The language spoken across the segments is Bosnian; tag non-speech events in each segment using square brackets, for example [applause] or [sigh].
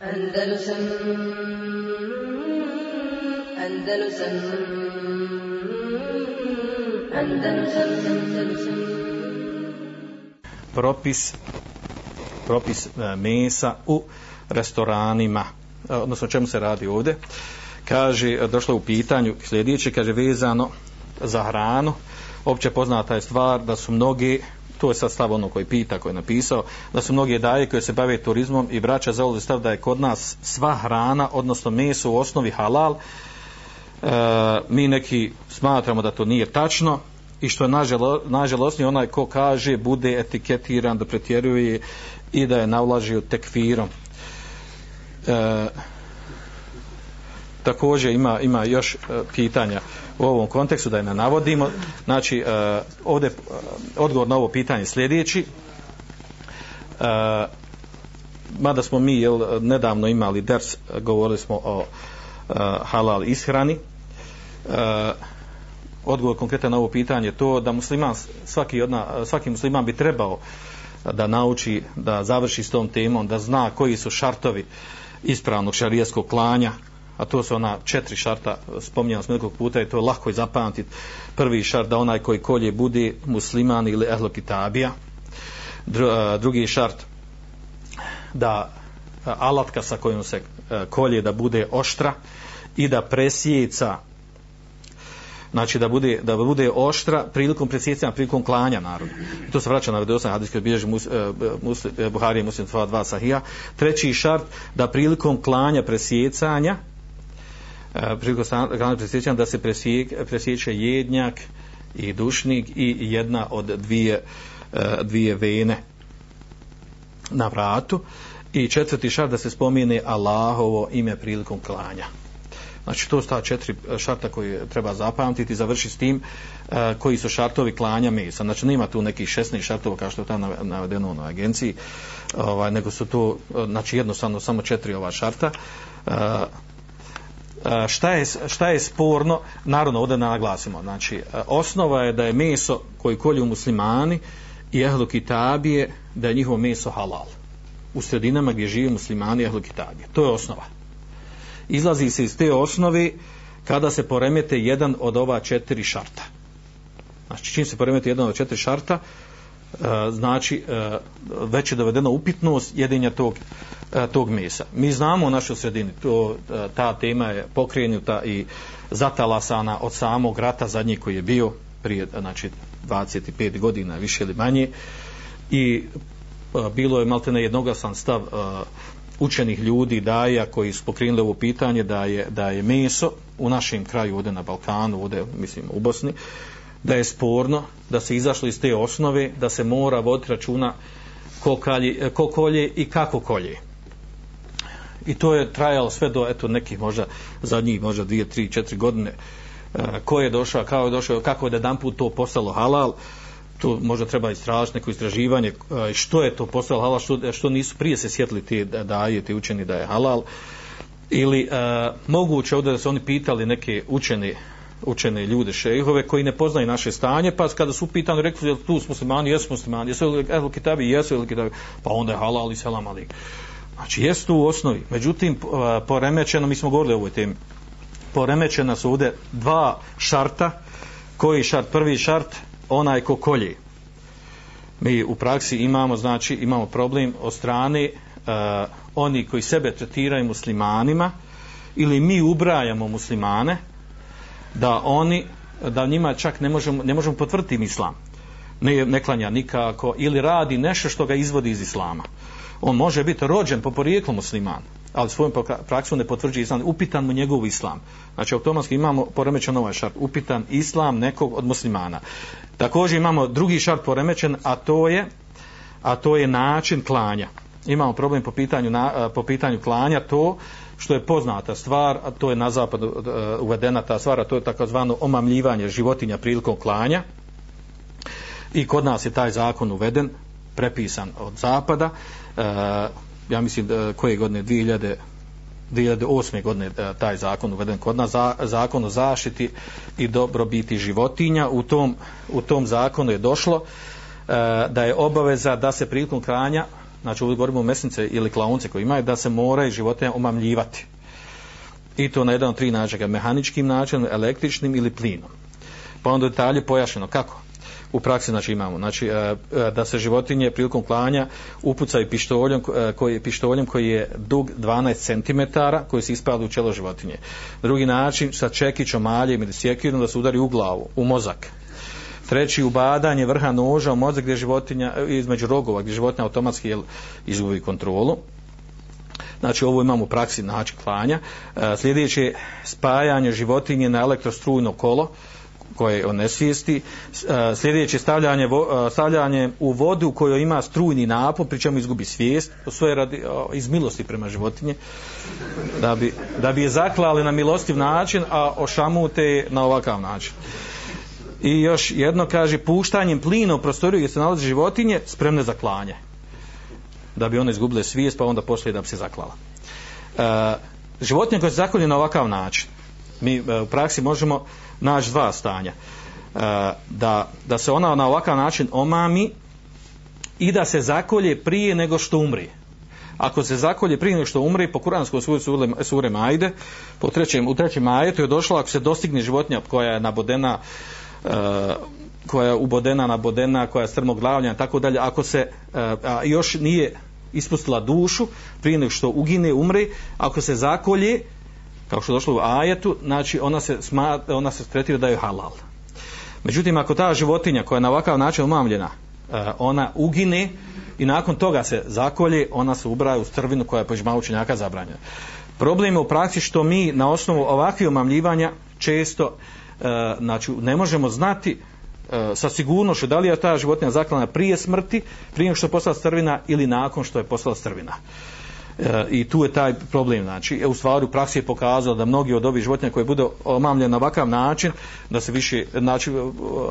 Andalusam Andalusam Andalusam Andalusam. Propis propis e, mesa u restoranima. E, odnosno o čemu se radi ovdje? Kaže, došlo u pitanju sljedeće, kaže vezano za hranu. Opće poznata je stvar da su mnogi to je sad stav ono koji pita, koji je napisao, da su mnogi daje koje se bave turizmom i braća za ovdje stav da je kod nas sva hrana, odnosno meso u osnovi halal, e, mi neki smatramo da to nije tačno i što je nažalo, nažalostnije onaj ko kaže bude etiketiran da pretjeruje i da je navlažio tekfirom. E, također ima, ima još e, pitanja u ovom kontekstu da je ne navodimo. Znači, e, ovdje e, odgovor na ovo pitanje sljedeći. Uh, mada smo mi jel, nedavno imali ders, govorili smo o halal ishrani. Uh, odgovor konkretan na ovo pitanje to da musliman, svaki, odna, svaki musliman bi trebao da nauči, da završi s tom temom, da zna koji su šartovi ispravnog šarijeskog klanja, a to su ona četiri šarta, spominjam smo nekog puta i to je lako i zapamtiti. Prvi šart da onaj koji kolje bude musliman ili ehlo kitabija. Drugi šart da alatka sa kojom se kolje da bude oštra i da presjeca znači da bude da bude oštra prilikom presjecanja prilikom klanja narodu I to se vraća na vedosan hadis koji bilježi mus, e, mus, e, Buhari muslim 2 sahija treći šart da prilikom klanja presjecanja E, prilikom kanalne presjećanja da se presjeće jednjak i dušnik i jedna od dvije, e, dvije vene na vratu i četvrti šart da se spomine Allahovo ime prilikom klanja. Znači to su ta četiri e, šarta koje treba zapamtiti i završiti s tim e, koji su šartovi klanja mesa. Znači nema tu nekih 16 šartova kao što je tamo navedeno u agenciji, ovaj, nego su to znači jednostavno samo četiri ova šarta. E, E, šta je, šta je sporno, naravno ovdje naglasimo, znači e, osnova je da je meso koji kolju muslimani i ehlu kitabije, da je njihovo meso halal. U sredinama gdje žive muslimani i ehlu kitabije. To je osnova. Izlazi se iz te osnovi kada se poremete jedan od ova četiri šarta. Znači čim se poremete jedan od četiri šarta, E, znači e, već je dovedena upitnost jedinja tog e, tog mesa. Mi znamo u našoj sredini, to, ta tema je pokrenuta i zatalasana od samog rata zadnji koji je bio prije znači, 25 godina, više ili manje. I bilo je malte na jednoglasan stav učenih ljudi daja koji su pokrenuli ovo pitanje da je, da je meso u našem kraju ovdje na Balkanu, ovdje mislim u Bosni, da je sporno da se izašlo iz te osnove da se mora voditi računa ko, kalje, ko kolje i kako kolje. I to je trajalo sve do eto nekih možda zadnjih možda dvije, tri, četiri godine. E, ko je došao, kao je došao kako je da jedan put to postalo halal tu možda treba istražiti neko istraživanje e, što je to postalo halal što, e, što nisu prije se sjetili ti da, je ti učeni da je halal. Ili e, moguće ovdje da su oni pitali neke učeni učene ljude šejhove koji ne poznaju naše stanje pa kada su pitani rekli tu smo muslimani jesu muslimani jesu li kitabi jesu li kitabi pa onda je halal i selam alik Znači, jesu tu u osnovi. Međutim, poremećeno, mi smo govorili o ovoj temi, poremećena su ovdje dva šarta. Koji šart? Prvi šart, onaj ko kolje. Mi u praksi imamo, znači, imamo problem od strane uh, oni koji sebe tretiraju muslimanima ili mi ubrajamo muslimane da oni, da njima čak ne možemo, ne možemo potvrditi islam. Ne, ne klanja nikako ili radi nešto što ga izvodi iz islama on može biti rođen po porijeklu musliman, ali svojom praksom ne potvrđuje islam, upitan mu njegov islam. Znači, automatski imamo poremećen ovaj šart, upitan islam nekog od muslimana. Također imamo drugi šart poremećen, a to je, a to je način klanja. Imamo problem po pitanju, na, po pitanju klanja, to što je poznata stvar, a to je na zapadu e, uvedena ta stvar, a to je takozvano omamljivanje životinja prilikom klanja. I kod nas je taj zakon uveden, prepisan od zapada. E, ja mislim da koje godine 2000 2008. godine e, taj zakon uveden kod nas za, zakon o zaštiti i dobrobiti životinja u tom, u tom zakonu je došlo e, da je obaveza da se prilikom kranja znači ovdje govorimo o mesnice ili klaunce koji imaju, da se moraju životinje omamljivati. I to na jedan od tri načina, mehaničkim načinom, električnim ili plinom. Pa onda detalje pojašnjeno kako u praksi znači imamo znači e, e, da se životinje prilikom klanja upucaju pištoljem e, koji je pištoljem koji je dug 12 cm koji se ispada u čelo životinje drugi način sa čekićom maljem ili sjekirom da se udari u glavu u mozak treći ubadanje vrha noža u mozak gdje životinja e, između rogova gdje životinja automatski jel, izgubi kontrolu Znači ovo imamo u praksi način klanja. E, sljedeće spajanje životinje na elektrostrujno kolo koje on nesvijesti. E, sljedeće stavljanje, stavljanje u vodu koju ima strujni napon, pri čemu izgubi svijest, sve radi, iz milosti prema životinje, da bi, da bi je zaklali na milostiv način, a ošamute na ovakav način. I još jedno kaže, puštanjem plina u prostoriju gdje se nalaze životinje, spremne za klanje. Da bi one izgubile svijest, pa onda poslije da bi se zaklala. E, životinje koje se zakolje na ovakav način, mi e, u praksi možemo naći dva stanja. E, da, da se ona na ovakav način omami i da se zakolje prije nego što umri. Ako se zakolje prije nego što umri, po kuranskom sure, sure, sure Majde, po trećem, u trećem ajetu je došlo ako se dostigne životinja koja je nabodena E, koja je ubodena, nabodena, koja je strmoglavljena, tako dalje, ako se e, a, još nije ispustila dušu, prije nego što ugine, umre, ako se zakolje, kao što je došlo u ajetu, znači ona se, sma, ona se tretira da je halal. Međutim, ako ta životinja koja je na ovakav način umamljena, e, ona ugine i nakon toga se zakolje, ona se ubraja u strvinu koja je po žmalu učenjaka zabranjena. Problem je u praksi što mi na osnovu ovakvih umamljivanja često e, znači, ne možemo znati e, sa sigurnošću da li je ta životinja zaklana prije smrti, prije što je postala strvina ili nakon što je postala strvina. E, i tu je taj problem znači e, u stvari u praksi je pokazalo da mnogi od ovih životinja koje bude omamljene na ovakav način da se više znači e,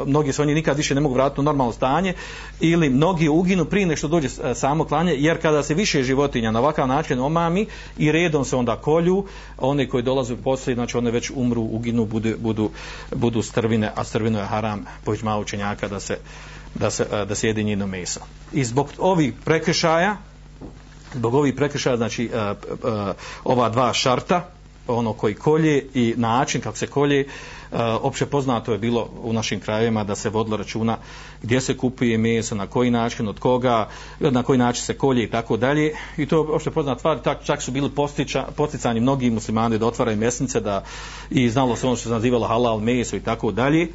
mnogi se oni nikad više ne mogu vratiti u normalno stanje ili mnogi uginu prije nego što dođe e, samo klanje jer kada se više životinja na ovakav način omami i redom se onda kolju one koji dolaze posle znači one već umru uginu budu, budu, budu strvine a strvino je haram pođma učenjaka da se da se, da se jedi njino meso. I zbog ovih prekršaja, zbog ovih prekršaja, znači a, a, ova dva šarta, ono koji kolje i način kako se kolje, a, opće poznato je bilo u našim krajevima da se vodilo računa gdje se kupuje meso, na koji način, od koga, na koji način se kolje i tako dalje. I to je opće poznata stvar, tak, čak su bili postiča, posticani mnogi muslimani da otvaraju mesnice da, i znalo se ono što se nazivalo halal meso i tako dalje. E,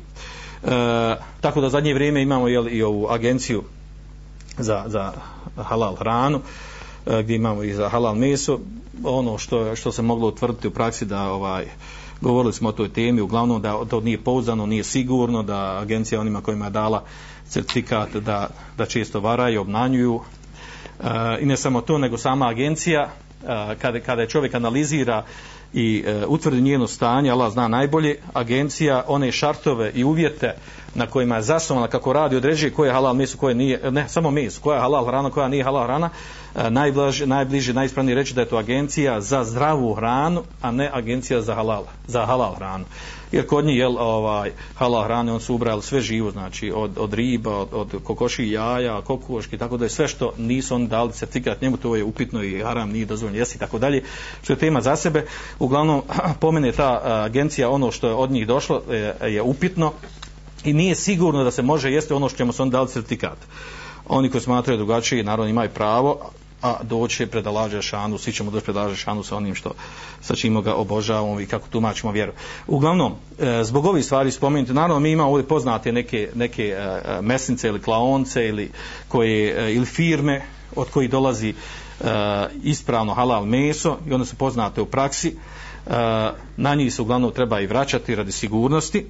tako da zadnje vrijeme imamo jel, i ovu agenciju za, za halal hranu. E, E, gdje imamo i za halal meso ono što što se moglo utvrditi u praksi da ovaj govorili smo o toj temi uglavnom da to nije pouzdano nije sigurno da agencija onima kojima je dala certifikat da, da često varaju obmanjuju. e, i ne samo to nego sama agencija e, kada, kada je čovjek analizira i e, utvrdi njeno stanje Allah zna najbolje agencija one šartove i uvjete na kojima je zasnovana kako radi određuje koje je halal meso koje nije ne samo meso koja je halal hrana koja nije halal hrana najbliže, najbliže, najispravnije reći da je to agencija za zdravu hranu, a ne agencija za halal, za halal hranu. Jer kod njih jel, ovaj, halal hrane, on su ubrali sve živo, znači od, od riba, od, od kokoši jaja, kokoški, tako da je sve što nisu on dali certifikat njemu, to je upitno i haram nije dozvoljeno jesti, tako dalje, što je tema za sebe. Uglavnom, [clears throat] pomene ta agencija, ono što je od njih došlo je, je upitno i nije sigurno da se može jesti ono što ćemo se on dali certifikat. Oni koji smatraju drugačije, naravno imaju pravo, a doće pred Allaha šanu, svi ćemo doći pred Allaha šanu sa onim što sa čim ga obožavamo i kako tumačimo vjeru. Uglavnom, e, zbog ovih stvari spomenuti, naravno mi imamo ovdje poznate neke, neke e, mesnice ili klaonce ili, koje, e, ili firme od kojih dolazi e, ispravno halal meso i one su poznate u praksi. E, na njih se uglavnom treba i vraćati radi sigurnosti.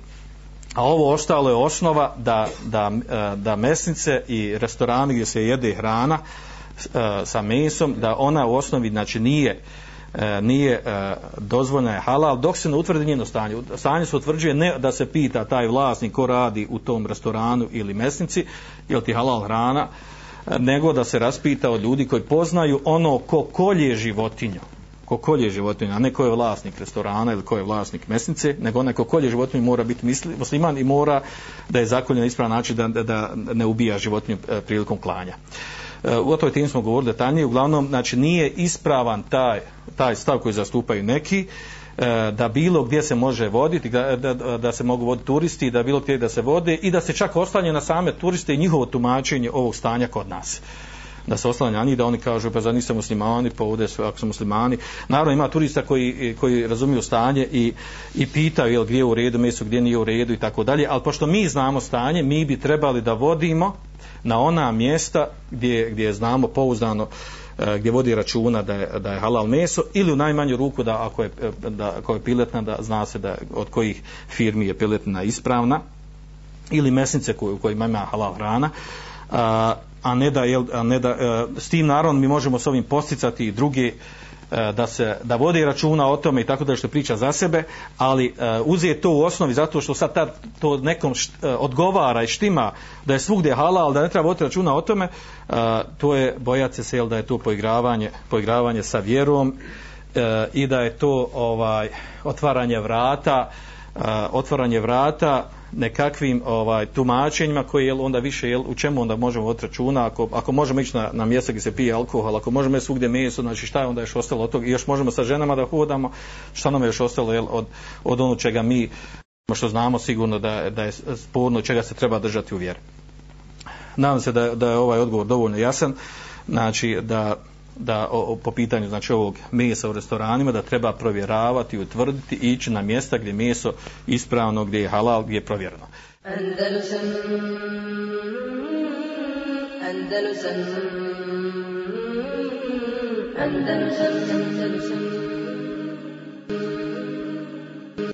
A ovo ostalo je osnova da, da, e, da mesnice i restorani gdje se jede hrana, E, sa mesom da ona u osnovi znači nije e, nije e, dozvoljena je halal dok se ne utvrdi njeno stanje. Stanje se utvrđuje ne da se pita taj vlasnik ko radi u tom restoranu ili mesnici ili ti halal hrana nego da se raspita od ljudi koji poznaju ono ko kolje životinju ko kolje životinju, a ne ko je vlasnik restorana ili ko je vlasnik mesnice, nego onaj ko kolje životinju mora biti misli, musliman i mora da je zakoljen na ispravan način da, da, da ne ubija životinju prilikom klanja. e, o toj temi smo govorili detaljnije, uglavnom, znači nije ispravan taj, taj stav koji zastupaju neki, e, da bilo gdje se može voditi, da, da, da se mogu voditi turisti, da bilo gdje da se vode i da se čak ostanje na same turiste i njihovo tumačenje ovog stanja kod nas. Da se oslanja na njih, da oni kažu pa zar niste muslimani, pa ovdje su, ako su muslimani. Naravno ima turista koji, koji razumiju stanje i, i pitaju jel, gdje je u redu mjesto, gdje nije u redu? i tako dalje, ali pošto mi znamo stanje, mi bi trebali da vodimo na ona mjesta gdje, gdje znamo pouzdano e, gdje vodi računa da je, da je halal meso ili u najmanju ruku da ako je, da, ako je piletna da zna se da od kojih firmi je piletna ispravna ili mesnice u kojima ima halal hrana a, a ne da, jel, a ne da a, s tim naravno mi možemo s ovim posticati i druge E, da se da vodi računa o tome i tako da što priča za sebe, ali e, uh, uzije to u osnovi zato što sad ta, to nekom št, e, odgovara i štima da je svugdje halal, da ne treba voditi računa o tome, to je bojati se jel, da je to poigravanje, poigravanje sa vjerom i da je to ovaj otvaranje vrata a, otvaranje vrata nekakvim ovaj tumačenjima koji je onda više jel u čemu onda možemo od računa ako ako možemo ići na na mjesto gdje se pije alkohol ako možemo ići svugdje meso znači šta je onda još ostalo od toga? I još možemo sa ženama da hodamo šta nam je još ostalo jel od od ono čega mi što znamo sigurno da da je sporno čega se treba držati u vjeri. Nadam se da da je ovaj odgovor dovoljno jasan znači da da o, o, po pitanju znači ovog mesa u restoranima da treba provjeravati i utvrditi i ići na mjesta gdje meso ispravno gdje je halal gdje je provjereno. Andalusam Andalusam Andalusam Andalusam.